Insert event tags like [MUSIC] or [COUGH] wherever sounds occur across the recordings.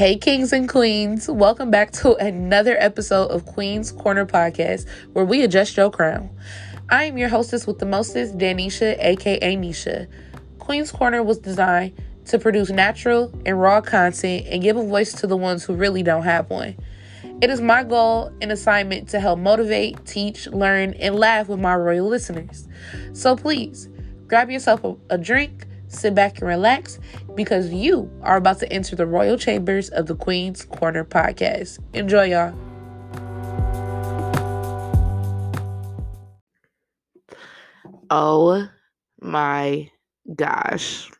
Hey, kings and queens, welcome back to another episode of Queenz Corner Podcast, where we adjust your crown. I am your hostess with the mostest, Danisha, aka Nisha. Queenz Corner was designed to produce natural and raw content and give a voice to the ones who really don't have one. It is my goal and assignment to help motivate, teach, learn, and laugh with my royal listeners. So please grab yourself a, a drink sit back and relax because you are about to enter the royal chambers of the Queenz Corner podcast. Enjoy, y'all. Oh my gosh.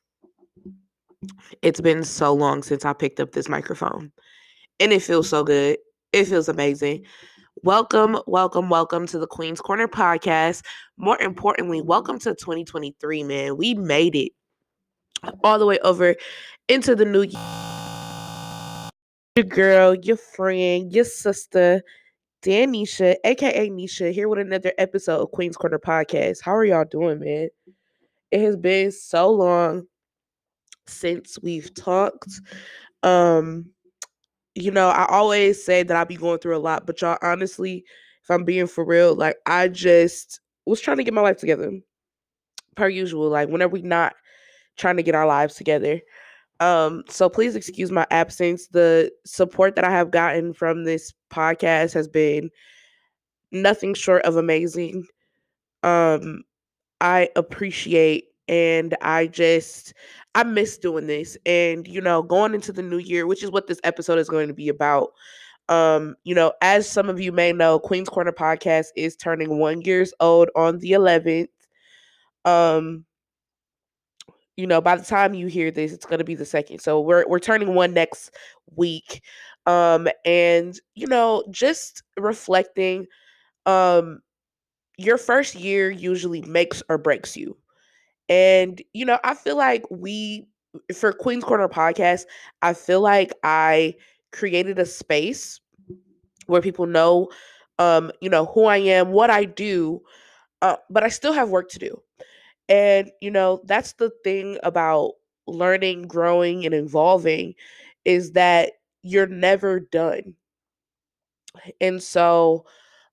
It's been so long since I picked up this microphone, and it feels so good. It feels amazing. Welcome, welcome, welcome to the Queenz Corner podcast. More importantly, welcome to 2023, man. We made it all the way over into the new year. Your girl, your friend, your sister, Danisha, aka Nisha, here with another episode of Queenz Corner Podcast. How are y'all doing, man? It has been so long since we've talked. Um, you know, I always say that I'll be going through a lot, but y'all honestly, if I'm being for real, like I just was trying to get my life together. Per usual. Like whenever we not trying to get our lives together. Um, so please excuse my absence. The support that I have gotten from this podcast has been nothing short of amazing. Um, I appreciate and I just I miss doing this. And you know, going into the new year, which is what this episode is going to be about. Um, you know, as some of you may know, Queenz Corner podcast is turning 1 years old on the 11th. Um, you know, by the time you hear this, it's going to be the second. So we're we're turning one next week. Um and you know, just reflecting um your first year usually makes or breaks you. And you know, I feel like we for Queenz Corner podcast, I feel like I created a space where people know um, you know, who I am, what I do, uh, but I still have work to do. And, you know, that's the thing about learning, growing, and evolving is that you're never done. And so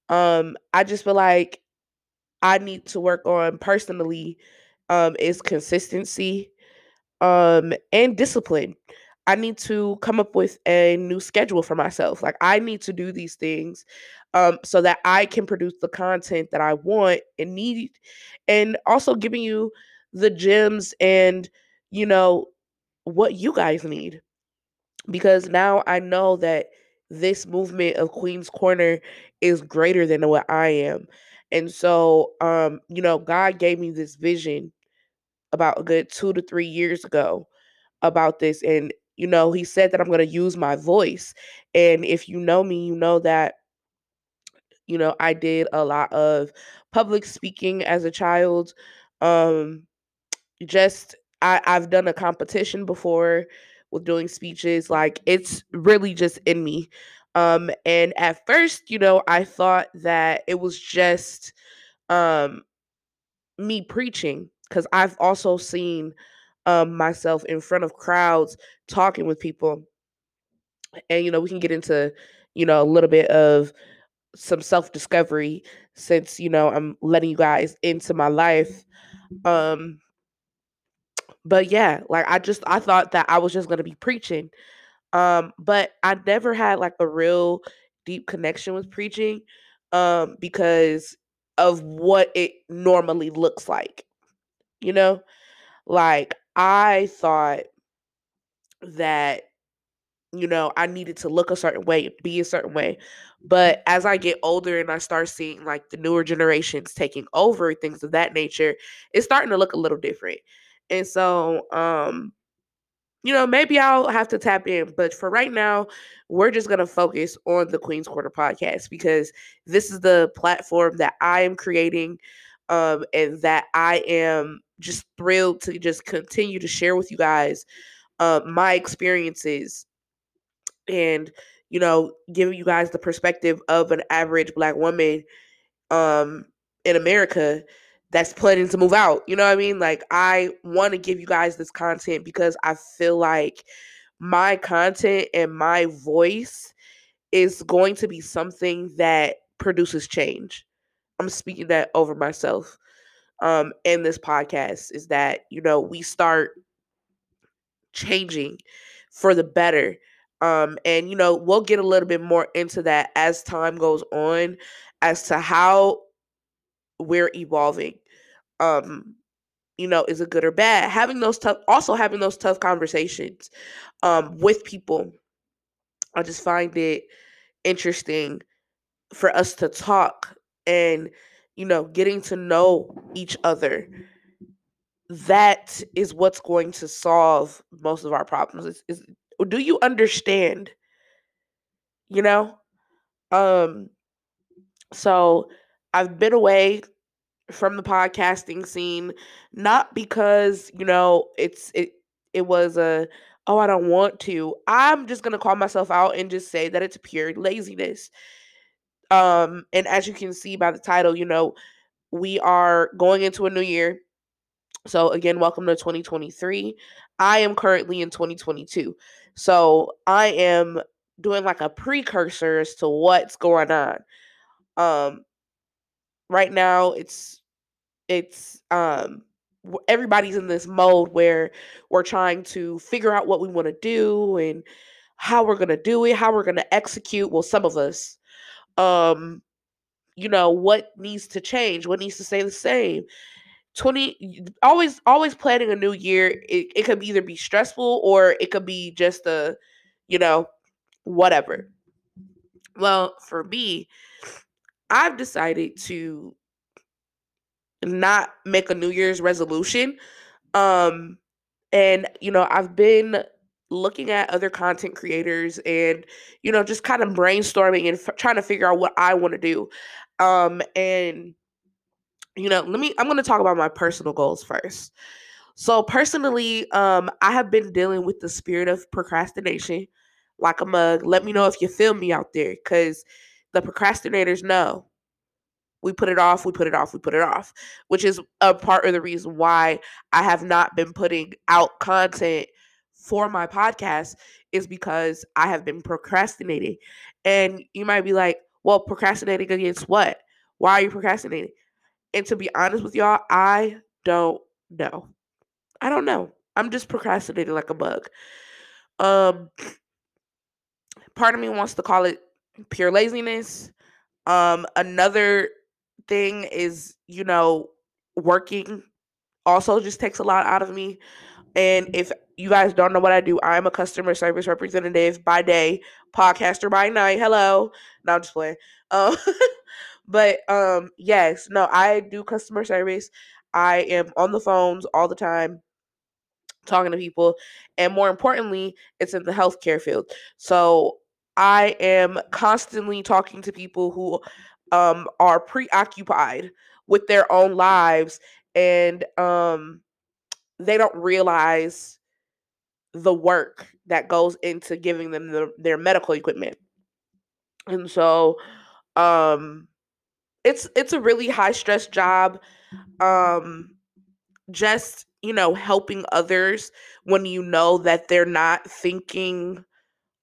um I just feel like I need to work on personally um is consistency um and discipline. I need to come up with a new schedule for myself. Like I need to do these things um, so that I can produce the content that I want and need, and also giving you the gems and you know what you guys need. Because now I know that this movement of Queenz Corner is greater than what I am. And so, um, you know, God gave me this vision about a good two to three years ago about this. And you know, he said that I'm going to use my voice. And if you know me, you know that, you know, I did a lot of public speaking as a child. Um, just, I, I've done a competition before with doing speeches. Like, it's really just in me. Um, and at first, you know, I thought that it was just um, me preaching because I've also seen um, myself in front of crowds talking with people. And, you know, we can get into, you know, a little bit of some self discovery since, you know, I'm letting you guys into my life. Um, but yeah, like I just, I thought that I was just going to be preaching. Um, but I never had like a real deep connection with preaching um, because of what it normally looks like, you know? Like I thought that you know, I needed to look a certain way, be a certain way. But as I get older and I start seeing like the newer generations taking over things of that nature, it's starting to look a little different. And so um you know, maybe I'll have to tap in, but for right now, we're just going to focus on the Queenz Corner podcast because this is the platform that I am creating um and that I am just thrilled to just continue to share with you guys uh, my experiences and you know giving you guys the perspective of an average black woman um in america that's planning to move out you know what i mean like i want to give you guys this content because i feel like my content and my voice is going to be something that produces change. I'm speaking that over myself um in this podcast is that you know we start changing for the better um and you know we'll get a little bit more into that as time goes on as to how we're evolving um you know is it good or bad? Having those tough also having those tough conversations um with people i just find it interesting for us to talk and you know getting to know each other. That is what's going to solve most of our problems is, is do you understand? You know? Um so i've been away from the podcasting scene not because you know it's it it was a oh i don't want to. I'm just going to call myself out and just say that it's pure laziness um and as you can see by the title you know we are going into a new year. So again welcome to 2023 i am currently in 2022 so i am doing like a precursor as to what's going on. Um right now it's it's um everybody's in this mode where we're trying to figure out what we want to do and how we're going to do it how we're going to execute. Well some of us um you know what needs to change what needs to stay the same. 20 always always planning a new year it, it could either be stressful or it could be just a you know whatever. Well for me i've decided to not make a new year's resolution um and you know i've been looking at other content creators and you know just kind of brainstorming and f- trying to figure out what i want to do. Um and you know let me i'm going to talk about my personal goals first. So personally um i have been dealing with the spirit of procrastination like a mug. Let me know if you feel me out there because the procrastinators know. We put it off, we put it off, we put it off, which is a part of the reason why I have not been putting out content for my podcast is because I have been procrastinating. And you might be like, well, procrastinating against what? Why are you procrastinating? And to be honest with y'all, I don't know. I don't know. I'm just procrastinating like a bug. Um part of me wants to call it pure laziness. Um another thing is, you know, working also just takes a lot out of me. And if you guys don't know what I do, I'm a customer service representative by day, podcaster by night. Hello. No, I'm just playing. Um, [LAUGHS] but um, yes, no, I do customer service. I am on the phones all the time talking to people. And more importantly, it's in the healthcare field. So I am constantly talking to people who um, are preoccupied with their own lives and um, they don't realize the work that goes into giving them the, their medical equipment. And so um, it's it's a really high stress job. Um, just you know helping others when you know that they're not thinking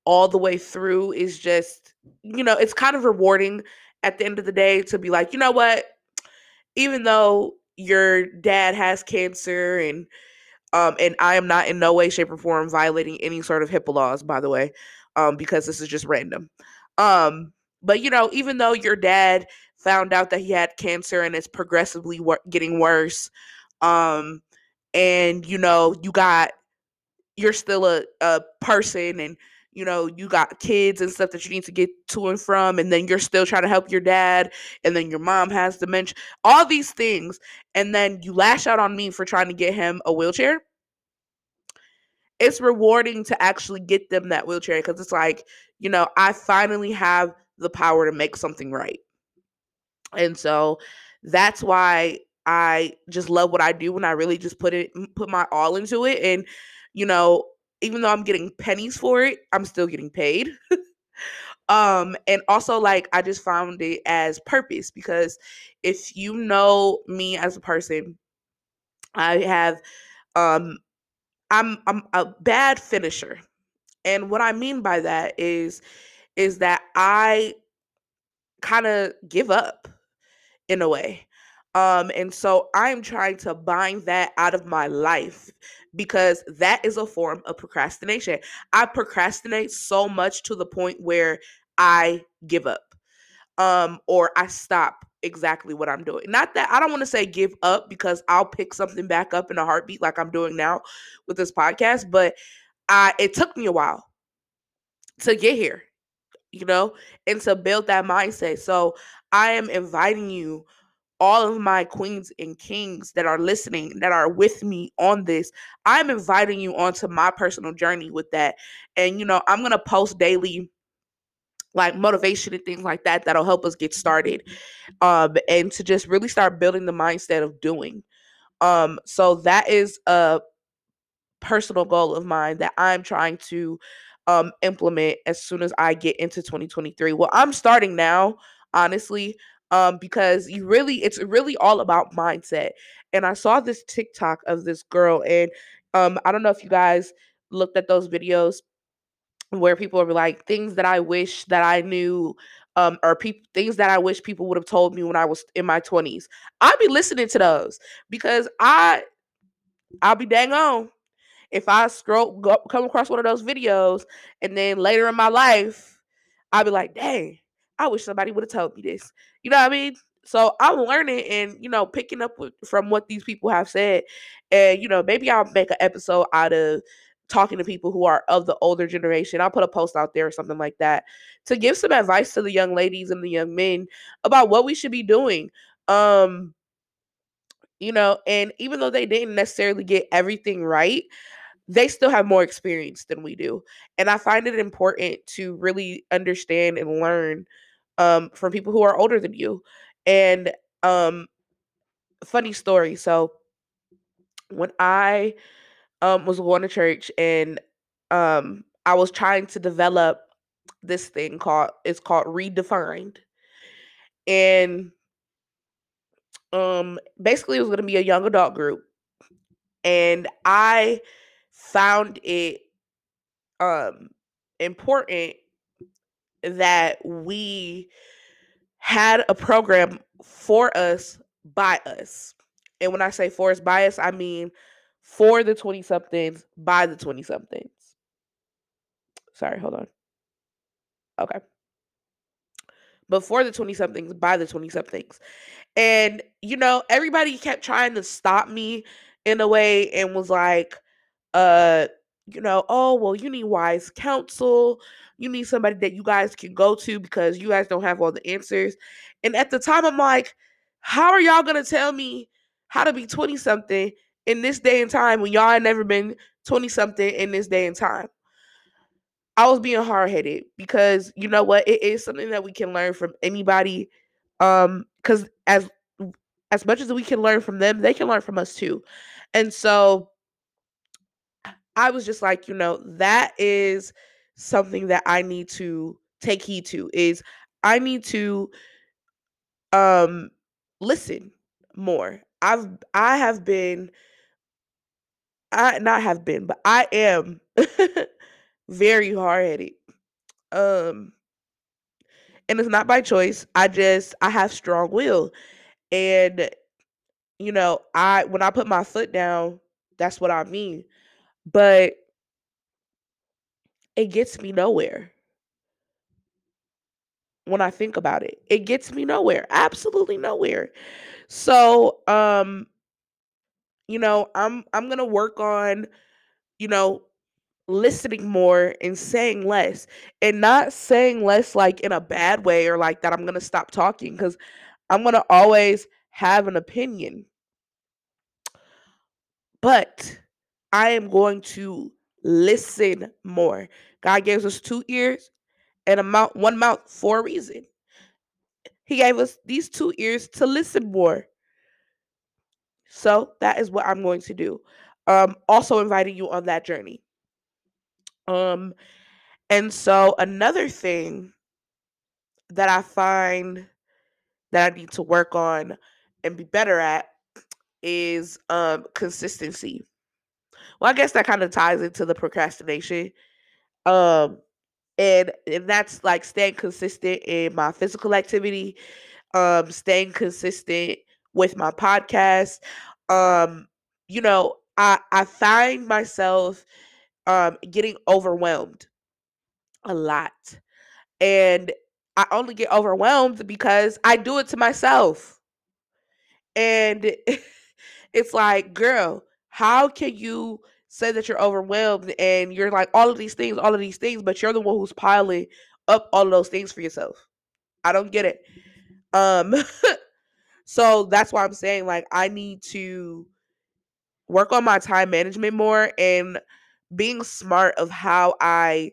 all the way through is just you know it's kind of rewarding at the end of the day to be like, you know what? Even though your dad has cancer and um and I am not in no way, shape, or form violating any sort of HIPAA laws, by the way, um, because this is just random. Um, but you know, even though your dad found out that he had cancer and it's progressively wor- getting worse, um, and you know, you got you're still a, a person and you know, you got kids and stuff that you need to get to and from, and then you're still trying to help your dad, and then your mom has dementia, all these things, and then you lash out on me for trying to get him a wheelchair. It's rewarding to actually get them that wheelchair because it's like, you know, I finally have the power to make something right. And so that's why I just love what I do when I really just put it put my all into it and you know even though I'm getting pennies for it, I'm still getting paid. [LAUGHS] um and also like I just found it as purpose because if you know me as a person, I have um I'm I'm a bad finisher. And what I mean by that is is that I kind of give up in a way. Um, and so I'm trying to bind that out of my life because that is a form of procrastination. I procrastinate so much to the point where I give up um or I stop exactly what I'm doing. Not that I don't want to say give up because I'll pick something back up in a heartbeat like I'm doing now with this podcast, but I it took me a while to get here, you know, and to build that mindset. So I am inviting you all of my queens and kings that are listening, that are with me on this, I'm inviting you onto my personal journey with that. And, you know, I'm going to post daily like motivation and things like that that'll help us get started um and to just really start building the mindset of doing. Um so that is a personal goal of mine that i'm trying to um implement as soon as i get into 2023 well i'm starting now honestly um, because you really, it's really all about mindset. And I saw this TikTok of this girl, and um, I don't know if you guys looked at those videos where people are like things that I wish that I knew um or people things that I wish people would have told me when I was in my 20s. I'd be listening to those because I I'll be dang on if I scroll go, come across one of those videos and then later in my life I'll be like, "Dang, I wish somebody would have told me this. You know what I mean? So I'm learning and you know picking up with, from what these people have said, and you know maybe I'll make an episode out of talking to people who are of the older generation. I'll put a post out there or something like that to give some advice to the young ladies and the young men about what we should be doing. Um, you know, and even though they didn't necessarily get everything right, they still have more experience than we do. And I find it important to really understand and learn um, from people who are older than you. And um, funny story. So when I um, was going to church and um, I was trying to develop this thing called it's called redefined, and um, basically it was going to be a young adult group, and I found it um important that we had a program for us by us. And when I say for us by us, I mean for the 20 somethings by the 20 somethings. Sorry, hold on. Okay. But for the 20 somethings by the 20 somethings. And, you know, everybody kept trying to stop me in a way and was like, uh, you know, oh, well, you need wise counsel. You need somebody that you guys can go to because you guys don't have all the answers. And at the time, I'm like, how are y'all going to tell me how to be 20 something in this day and time when y'all never been 20 something in this day and time? I was being hard headed because you know what? It is something that we can learn from anybody. Um, because as as much as we can learn from them, they can learn from us too. And so I was just like, you know, that is something that I need to take heed to is I need to um listen more. I've I have been I not have been, but I am [LAUGHS] very hard-headed. Um and it's not by choice. I just I have strong will. And you know, I when I put my foot down, that's what I mean but it gets me nowhere when I think about it. It gets me nowhere, absolutely nowhere. So, um, you know, I'm I'm gonna work on, you know, listening more and saying less, and not saying less like in a bad way or like that I'm gonna stop talking because I'm gonna always have an opinion. But I am going to listen more. God gave us two ears and a mouth, one mouth for a reason. He gave us these two ears to listen more. So that is what I'm going to do. Um, also inviting you on that journey. Um, and so another thing that I find that I need to work on and be better at is um consistency. Well, I guess that kind of ties into the procrastination. Um and and that's like staying consistent in my physical activity, um staying consistent with my podcast. Um you know, I I find myself um getting overwhelmed a lot. And I only get overwhelmed because I do it to myself. And [LAUGHS] it's like, girl, how can you say that you're overwhelmed and you're like all of these things, all of these things, but you're the one who's piling up all those things for yourself? I don't get it. Um [LAUGHS] so that's why I'm saying like I need to work on my time management more and being smart of how I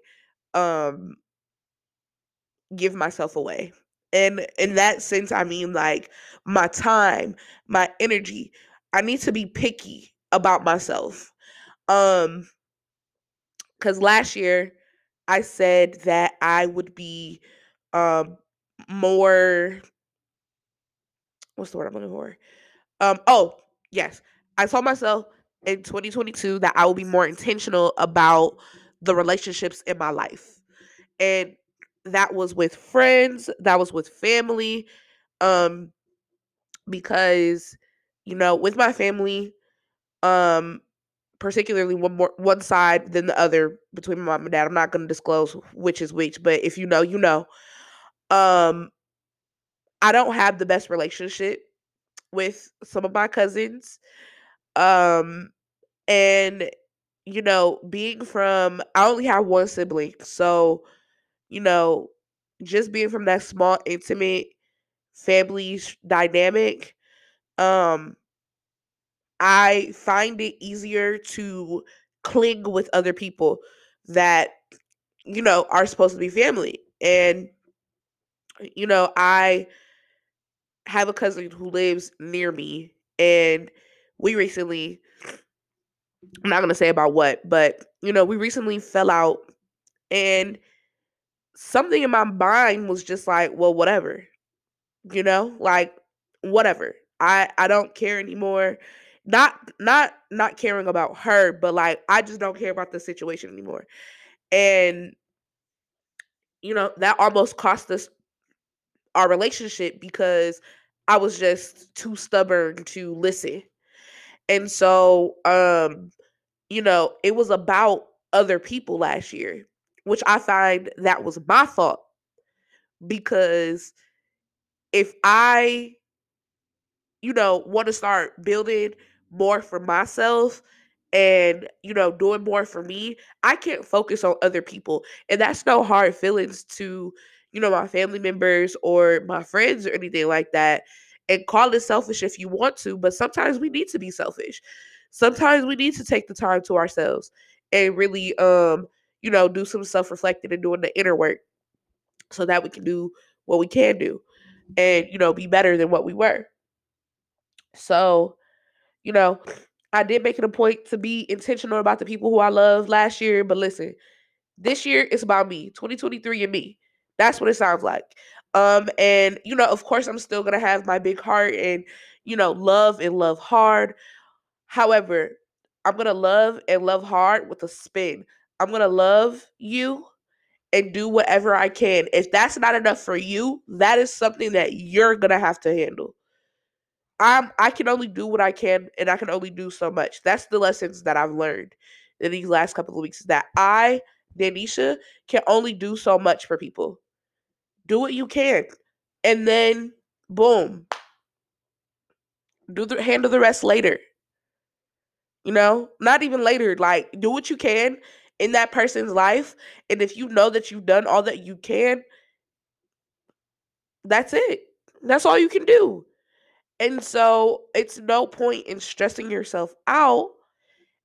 um give myself away. And in that sense, I mean like my time, my energy. I need to be picky about myself. Um cuz last year I said that I would be um more what's the word I'm looking for? Um oh, yes. I told myself in 2022 that I will be more intentional about the relationships in my life. And that was with friends, that was with family. Um, because, you know, with my family, um, particularly one more one side than the other between my mom and dad. I'm not gonna disclose which is which, but if you know, you know. Um, I don't have the best relationship with some of my cousins. Um, and you know, being from I only have one sibling, so you know, just being from that small, intimate family dynamic, um, I find it easier to cling with other people that, you know, are supposed to be family. And, you know, I have a cousin who lives near me, and we recently, I'm not going to say about what, but, you know, we recently fell out, and something in my mind was just like, well, whatever. You know, like whatever. I I don't care anymore. Not not not caring about her, but like I just don't care about the situation anymore. And you know, that almost cost us our relationship because I was just too stubborn to listen. And so um you know, it was about other people last year which I find that was my fault because if I, you know, want to start building more for myself and, you know, doing more for me, I can't focus on other people. And that's no hard feelings to, you know, my family members or my friends or anything like that. And call it selfish if you want to, but sometimes we need to be selfish. Sometimes we need to take the time to ourselves and really um you know, do some self reflecting and doing the inner work so that we can do what we can do and, you know, be better than what we were. So, you know, I did make it a point to be intentional about the people who I love last year, but listen, this year it's about me, 2023 and me. That's what it sounds like. Um, and you know, of course, I'm still gonna have my big heart and you know, love and love hard. However, I'm gonna love and love hard with a spin. I'm to love you and do whatever I can. If that's not enough for you, that is something that you're to have to handle. I'm I can only do what I can and I can only do so much. That's the lessons that I've learned in these last couple of weeks is that I, Danisha, can only do so much for people. Do what you can. And then boom. Do the handle the rest later. You know, not even later. Like, do what you can in that person's life. And if you know that you've done all that you can, that's it. That's all you can do. And so it's no point in stressing yourself out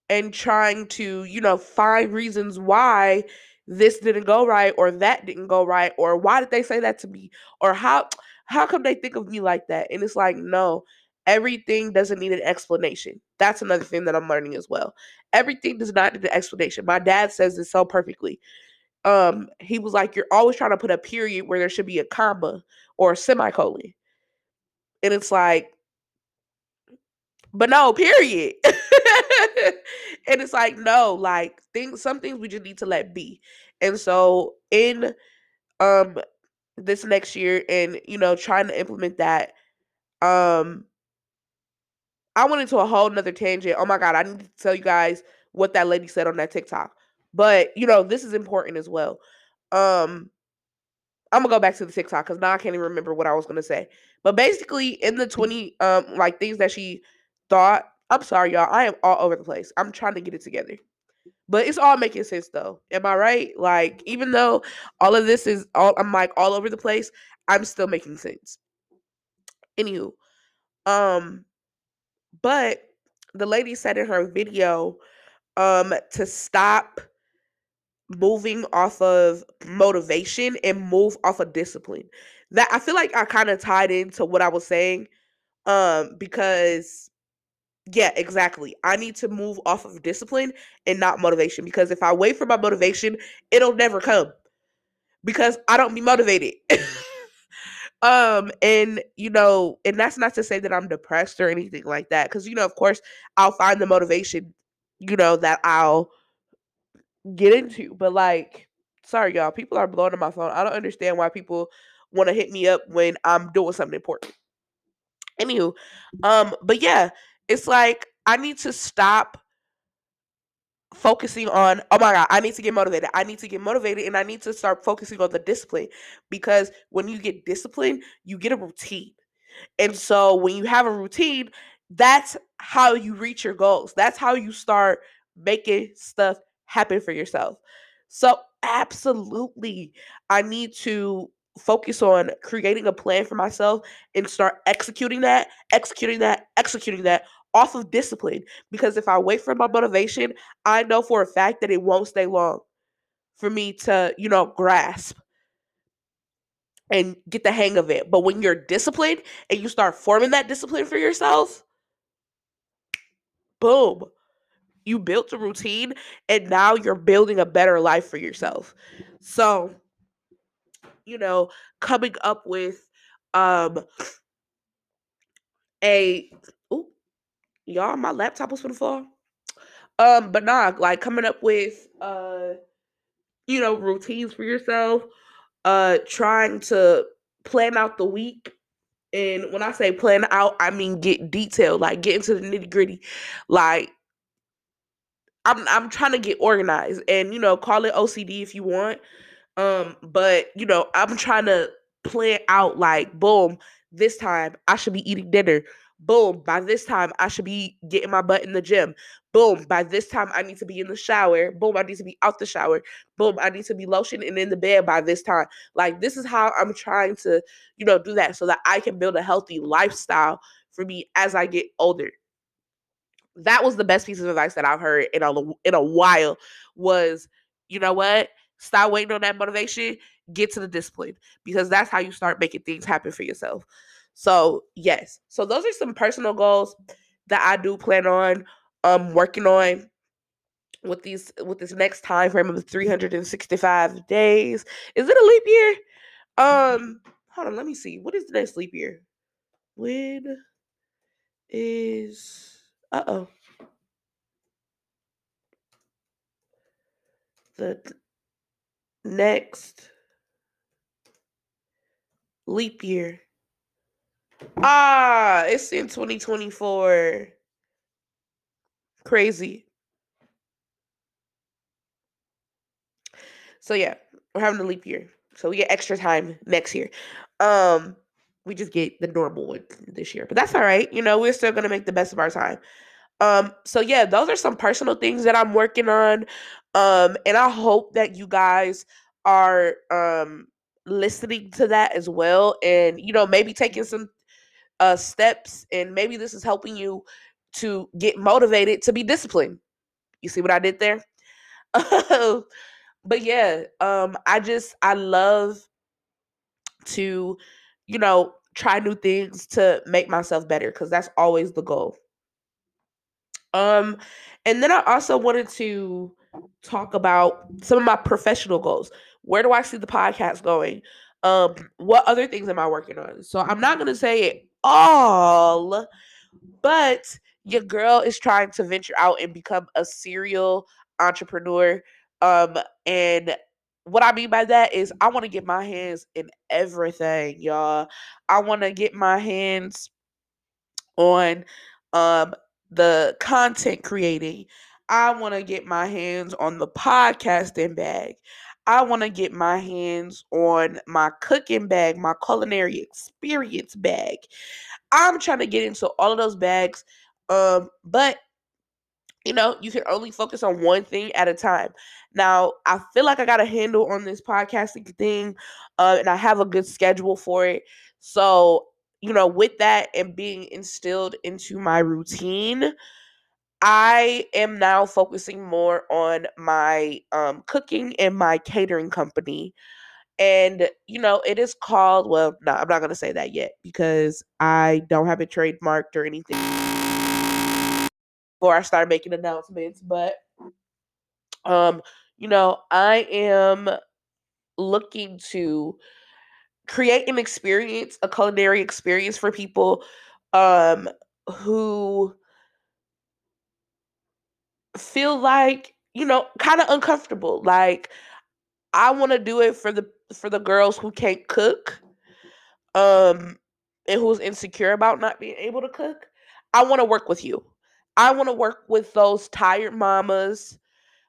and trying to, you know, find reasons why this didn't go right or that didn't go right or why did they say that to me or how how come they think of me like that? And it's like, no, everything doesn't need an explanation. That's another thing that I'm learning as well. Everything does not need an explanation. My dad says this so perfectly. Um, he was like, You're always trying to put a period where there should be a comma or a semicolon. And it's like, but no, period. [LAUGHS] and it's like, no, like things some things we just need to let be. And so in um this next year and you know trying to implement that um I went into a whole nother tangent. Oh my god, I need to tell you guys what that lady said on that TikTok. But you know, this is important as well. Um I'm gonna go back to the TikTok because now I can't even remember what I was gonna say. But basically, in the 20 um like things that she thought, I'm sorry, y'all. I am all over the place. I'm trying to get it together. But it's all making sense though. Am I right? Like, even though all of this is all I'm like all over the place, I'm still making sense. Anywho, um, but the lady said in her video, um, to stop moving off of motivation and move off of discipline. That I feel like I kind of tied into what I was saying. Um, because yeah, exactly. I need to move off of discipline and not motivation because if I wait for my motivation, it'll never come because I don't be motivated. [LAUGHS] um and you know, and that's not to say that I'm depressed or anything like that cuz you know, of course, I'll find the motivation, you know, that I'll get into. But like sorry y'all, people are blowing up my phone. I don't understand why people want to hit me up when I'm doing something important. Anywho, um but yeah, it's like I need to stop focusing on oh my god i need to get motivated i need to get motivated and i need to start focusing on the discipline because when you get disciplined you get a routine and so when you have a routine that's how you reach your goals that's how you start making stuff happen for yourself so absolutely i need to focus on creating a plan for myself and start executing that, executing that, executing that off of discipline. Because if I wait for my motivation, I know for a fact that it won't stay long for me to, you know, grasp and get the hang of it. But when you're disciplined and you start forming that discipline for yourself, boom, you built a routine and now you're building a better life for yourself. So, you know, coming up with um a oh y'all my laptop was for the fall. Um, but nah, like coming up with uh you know routines for yourself, uh trying to plan out the week. And when I say plan out, I mean get detailed, like get into the nitty gritty. Like I'm I'm trying to get organized and you know, call it OCD if you want. Um, but you know, I'm trying to plan out like, boom, this time I should be eating dinner. Boom, by this time I should be getting my butt in the gym. Boom, by this time I need to be in the shower. Boom, I need to be out the shower. Boom, I need to be lotion and in the bed by this time. Like this is how I'm trying to, you know, do that so that I can build a healthy lifestyle for me as I get older. That was the best piece of advice that I've heard in a in a while was, you know what? Stop waiting on that motivation. Get to the discipline because that's how you start making things happen for yourself. So, yes. So those are some personal goals that I do plan on um working on with these with this next time frame of 365 days. Is it a leap year? Um hold on, let me see. What is the next leap year? When is uh-oh. The next leap year. Ah, it's in 2024. Crazy. So yeah, we're having a leap year. So we get extra time next year. Um we just get the normal one this year. But that's all right. You know, we're still going to make the best of our time. Um so yeah, those are some personal things that I'm working on. Um, and I hope that you guys are um listening to that as well and you know maybe taking some uh steps and maybe this is helping you to get motivated to be disciplined. You see what I did there? [LAUGHS] but yeah, um I just I love to you know try new things to make myself better cuz that's always the goal. Um and then I also wanted to talk about some of my professional goals. Where do I see the podcast going? Um, what other things am I working on? So I'm not gonna say it all, but your girl is trying to venture out and become a serial entrepreneur. Um, and what I mean by that is I want to get my hands in everything, y'all. I want to get my hands on um the content creating. I want to get my hands on the podcasting bag. I want to get my hands on my cooking bag, my culinary experience bag. I'm trying to get into all of those bags. Um, but you know, you can only focus on one thing at a time. Now, I feel like I got a handle on this podcasting thing, uh, and I have a good schedule for it. So, you know, with that and being instilled into my routine, I am now focusing more on my um, cooking and my catering company. And, you know, it is called, well, no, I'm not going to say that yet because I don't have it trademarked or anything before I start making announcements. But, um, you know, I am looking to create an experience, a culinary experience for people um, who feel like you know kind of uncomfortable like i want to do it for the for the girls who can't cook um and who's insecure about not being able to cook. I want to work with you. I want to work with those tired mamas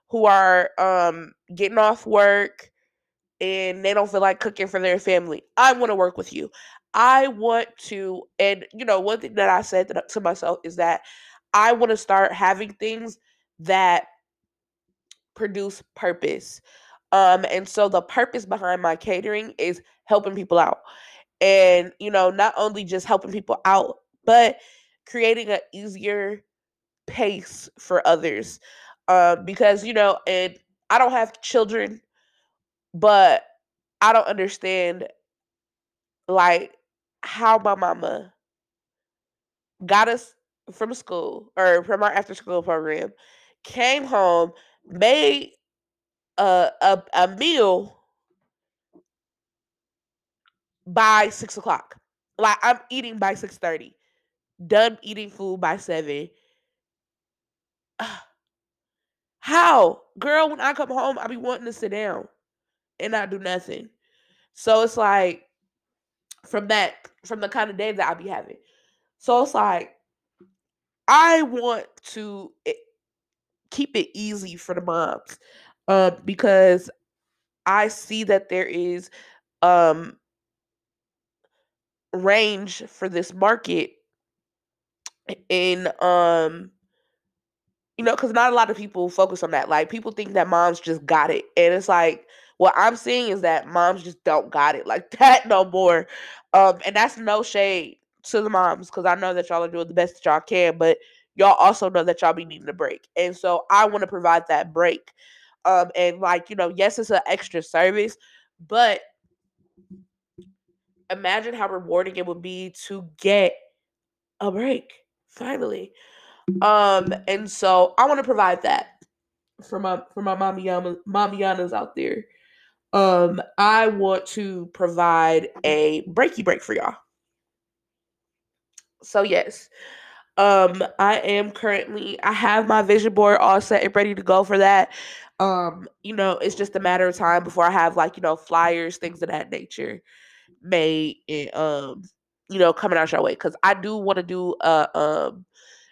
who are um getting off work and they don't feel like cooking for their family i want to work with you i want to and you know one thing that i said to myself is that i want to start having things that produce purpose. Um, and so the purpose behind my catering is helping people out. And, you know, not only just helping people out, but creating an easier pace for others. Um, because, you know, and I don't have children, but I don't understand like how my mama got us from school or from our after school program came home, made a a, a meal by six o'clock. Like I'm eating by six thirty. Done eating food by seven. How, girl? When I come home, I be wanting to sit down and not do nothing. So it's like from that, from the kind of day that I be having. So it's like I want to keep it easy for the moms um, because I see that there is um, range for this market in um you know because not a lot of people focus on that like people think that moms just got it and it's like what i'm seeing is that moms just don't got it like [LAUGHS] that no more um and that's no shade to the moms because i know that y'all are doing the best that y'all can but y'all also know that y'all be needing a break. And so I want to provide that break. Um, and like, you know, yes, it's an extra service, but imagine how rewarding it would be to get a break finally. Um, and so I want to provide that for my for my mommy mamianas out there. Um, I want to provide a breaky break for y'all. So yes, um, I am currently I have my vision board all set and ready to go for that. Um, you know, it's just a matter of time before I have like, you know, flyers, things of that nature made and um, you know, coming out your way. Cause I do want to do a um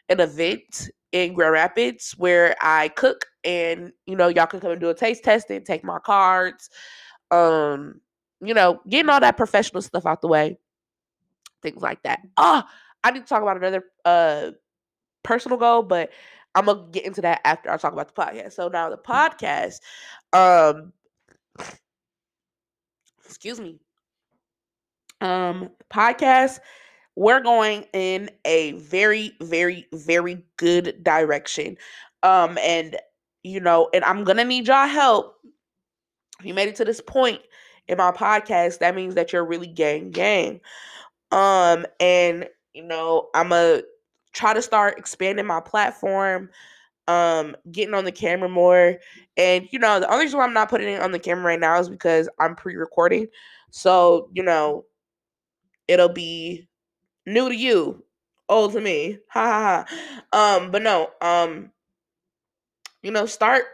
an event in Grand Rapids where I cook and you know, y'all can come and do a taste test and take my cards. Um, you know, getting all that professional stuff out the way. Things like that. Oh, I need to talk about another uh personal goal, but I'm gonna get into that after I talk about the podcast. So now the podcast, um, excuse me, um, podcast. We're going in a very, very, very good direction. Um, and you know, and I'm gonna need y'all help. If you made it to this point in my podcast, that means that you're really gang gang. Um, and you know, I'm a try to start expanding my platform, um, getting on the camera more. And you know, the only reason why I'm not putting it on the camera right now is because I'm pre-recording. So, you know, it'll be new to you old to me. Ha ha ha. Um, but no, um, you know, start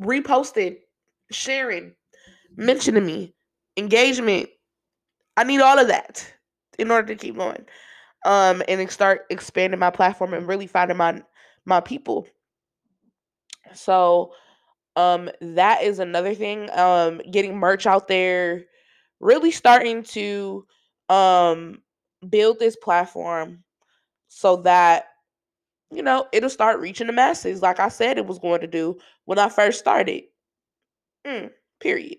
reposting, sharing, mentioning me, engagement. I need all of that in order to keep going. Um, and start expanding my platform and really finding my my people. So, um, that is another thing. Um, getting merch out there, really starting to um build this platform so that you know it'll start reaching the masses like i said it was going to do when i first started. Mm, period.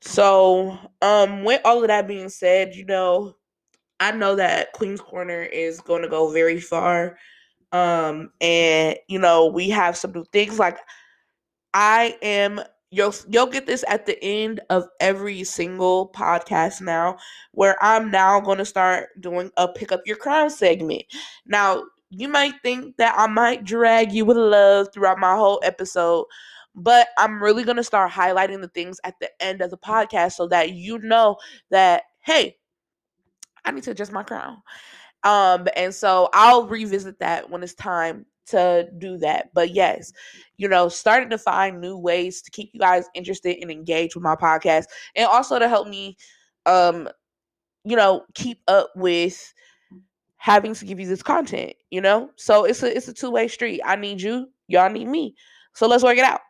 So um with all of that being said you know i know that Queenz Corner is going to go very far um and you know we have some new things like i am you'll you'll get this at the end of every single podcast now where i'm now going to start doing a pick up your crown segment. Now you might think that i might drag you with love throughout my whole episode but i'm really going to start highlighting the things at the end of the podcast so that you know that hey i need to adjust my crown. Um and so i'll revisit that when it's time to do that. But yes, you know, starting to find new ways to keep you guys interested and engaged with my podcast and also to help me um you know, keep up with having to give you this content, you know? So it's a it's a two-way street. I need you, y'all need me. So let's work it out.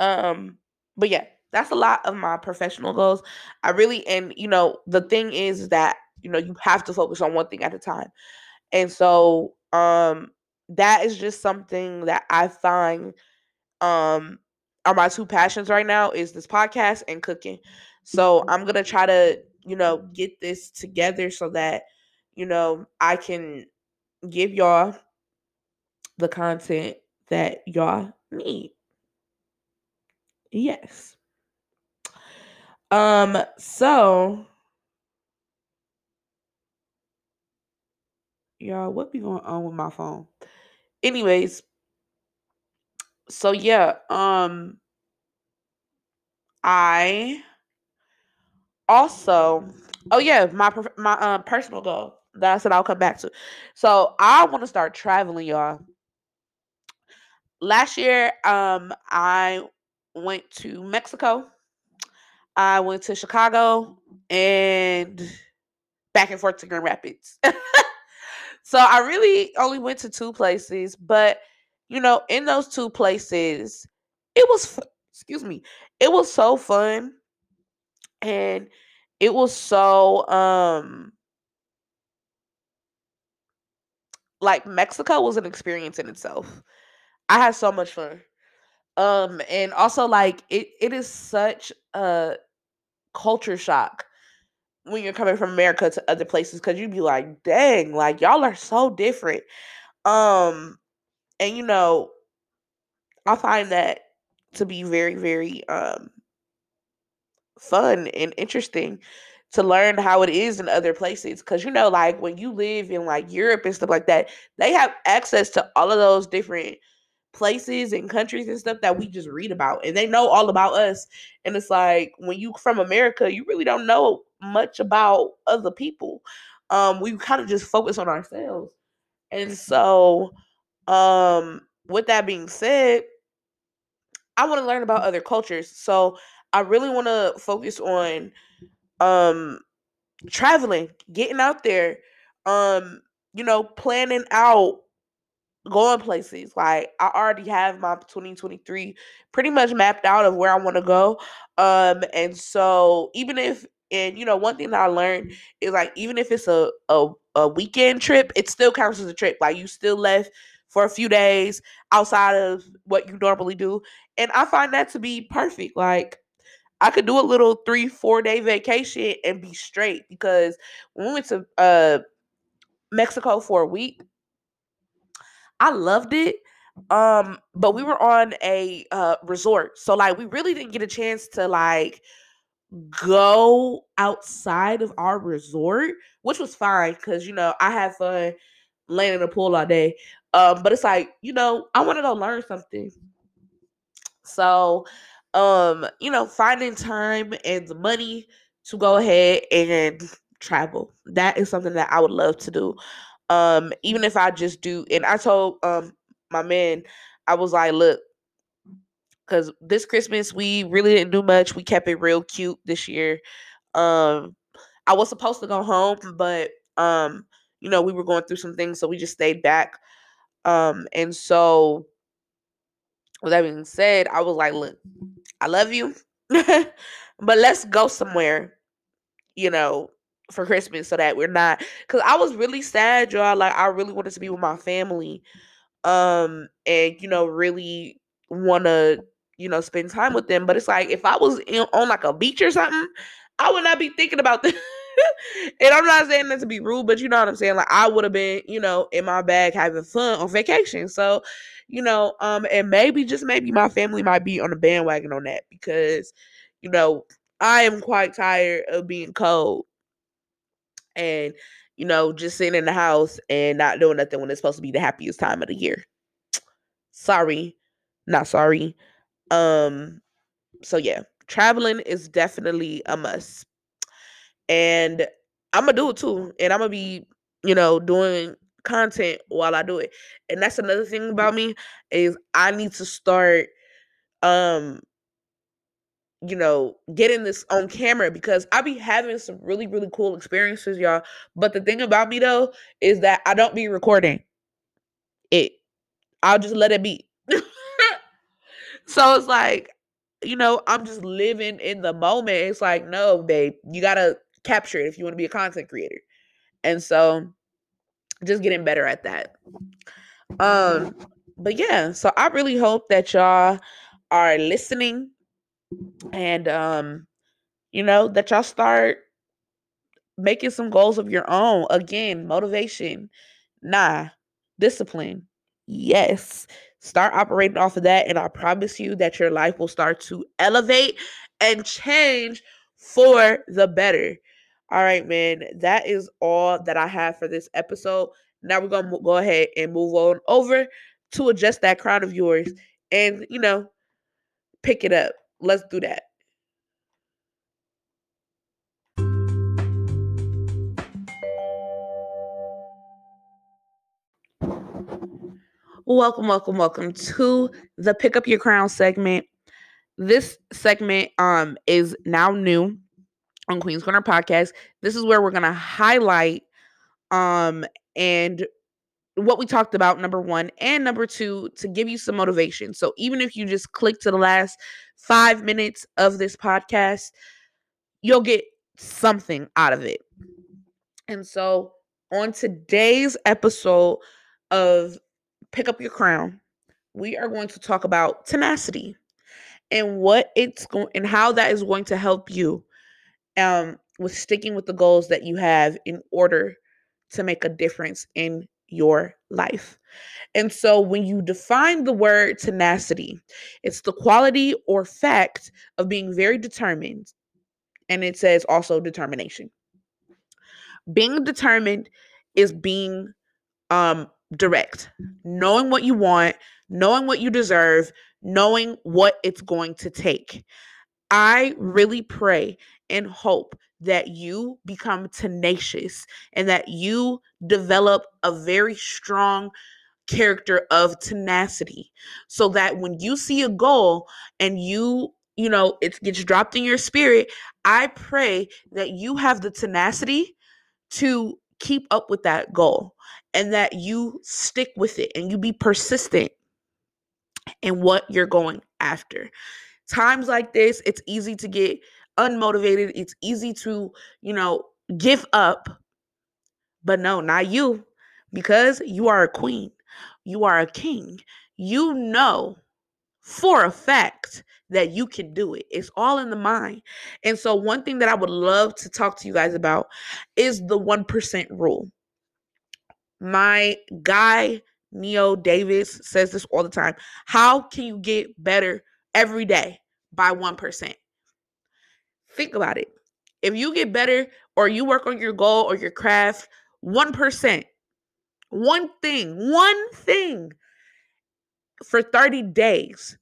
Um but yeah, that's a lot of my professional goals. I really and you know, the thing is that you know, you have to focus on one thing at a time. And so um that is just something that I find um are my two passions right now is this podcast and cooking. So I'm going to try to, you know, get this together so that you know, I can give y'all the content that y'all need. Yes. Um so y'all, what be going on with my phone? Anyways, so yeah, um I also oh yeah, my my um personal goal that I said I'll come back to. So I want to start traveling, y'all. Last year, um, I went to Mexico. I went to Chicago and back and forth to Grand Rapids. [LAUGHS] So I really only went to two places, but you know, in those two places, it was excuse me, it was so fun and it was so um like Mexico was an experience in itself. I had so much fun. Um and also like it it is such a culture shock when you're coming from America to other places because you'd be like, dang, like y'all are so different. Um, and you know, I find that to be very, very um fun and interesting to learn how it is in other places. Cause you know, like when you live in like Europe and stuff like that, they have access to all of those different places and countries and stuff that we just read about and they know all about us and it's like when you from america you really don't know much about other people um we kind of just focus on ourselves and so um with that being said i want to learn about other cultures so i really want to focus on um traveling getting out there um you know planning out going places. Like I already have my 2023 pretty much mapped out of where I want to go. Um and so even if and you know one thing that I learned is like even if it's a a, a weekend trip, it still counts as a trip. Like you still left for a few days outside of what you normally do. And I find that to be perfect. Like I could do a little three, four day vacation and be straight because when we went to uh Mexico for a week, I loved it. Um, but we were on a uh resort. So like we really didn't get a chance to like go outside of our resort, which was fine because you know I had fun laying in the pool all day. Um, but it's like, you know, I wanted to learn something. So um, you know, finding time and the money to go ahead and travel. That is something that I would love to do. Um, even if I just do, and I told um my man, I was like, look, because this Christmas we really didn't do much. We kept it real cute this year. Um, I was supposed to go home, but um, you know, we were going through some things, so we just stayed back. Um, and so with that being said, I was like, look, I love you, [LAUGHS] but let's go somewhere, you know, for Christmas so that we're not because I was really sad, y'all. Like I really wanted to be with my family. Um, and you know, really wanna, you know, spend time with them. But it's like if I was in, on like a beach or something, I would not be thinking about [LAUGHS] this. and I'm not saying that to be rude, but you know what I'm saying. Like I would have been, you know, in my bag having fun on vacation. So, you know, um, and maybe just maybe my family might be on the bandwagon on that because, you know, I am quite tired of being cold and you know just sitting in the house and not doing nothing when it's supposed to be the happiest time of the year. Sorry, not sorry. Um, so yeah, traveling is definitely a must and I'm gonna do it too. And I'm gonna be, you know, doing content while I do it. And that's another thing about me is I need to start um you know, getting this on camera because I be having some really, really cool experiences, y'all. But the thing about me though is that I don't be recording it. I'll just let it be. [LAUGHS] so it's like, you know, I'm just living in the moment. It's like, no, babe, you gotta capture it if you want to be a content creator. And so just getting better at that. Um, but yeah, so I really hope that y'all are listening and um, you know, that y'all start making some goals of your own. Again, motivation. Nah, discipline. Yes. Start operating off of that, and I promise you that your life will start to elevate and change for the better. All right, man. That is all that I have for this episode. Now we're going to go ahead and move on over to adjust that crown of yours and, you know, pick it up. Let's do that. Welcome, welcome, welcome to the Pick Up Your Crown segment. This segment um is now new on Queenz Corner podcast. This is where we're going to highlight um and what we talked about number 1 and number 2 to give you some motivation. So even if you just click to the last 5 minutes of this podcast, you'll get something out of it. And so on today's episode of Pick Up Your Crown, we are going to talk about tenacity and what it's going and how that is going to help you um, with sticking with the goals that you have in order to make a difference in your life. And so when you define the word tenacity, it's the quality or fact of being very determined. And it says also determination. Being determined is being um direct, knowing what you want, knowing what you deserve, knowing what it's going to take. I really pray and hope that you become tenacious and that you develop a very strong character of tenacity so that when you see a goal and you you know it gets dropped in your spirit i pray that you have the tenacity to keep up with that goal and that you stick with it and you be persistent in what you're going after times like this it's easy to get unmotivated. It's easy to, you know, give up. But no, not you, because you are a queen. You are a king. You know for a fact that you can do it. It's all in the mind. And so, one thing that I would love to talk to you guys about is the 1% rule. My guy, Neo Davis, says this all the time. How can you get better every day by 1%? Think about it. If you get better or you work on your goal or your craft 1%, one thing, one thing for 30 days,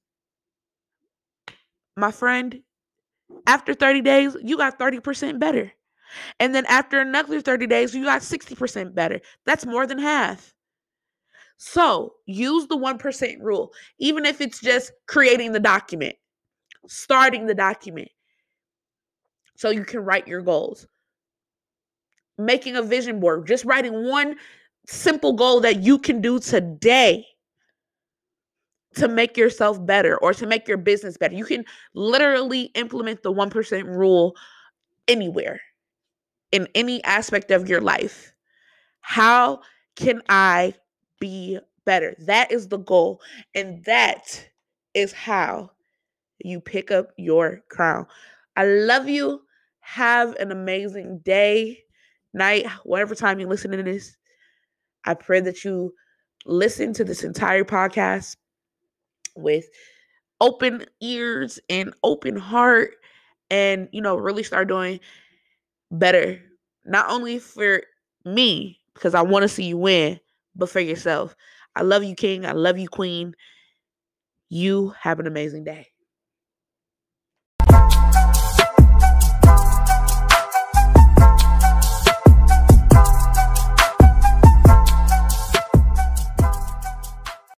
my friend, after 30 days, you got 30% better. And then after another 30 days, you got 60% better. That's more than half. So use the 1% rule, even if it's just creating the document, starting the document so you can write your goals, making a vision board, just writing one simple goal that you can do today to make yourself better or to make your business better. You can literally implement the 1% rule anywhere in any aspect of your life. How can I be better? That is the goal. And that is how you pick up your crown. I love you. Have an amazing day, night, whatever time you listen to this. I pray that you listen to this entire podcast with open ears and open heart and, you know, really start doing better, not only for me, because I want to see you win, but for yourself. I love you, King. I love you, Queen. You have an amazing day.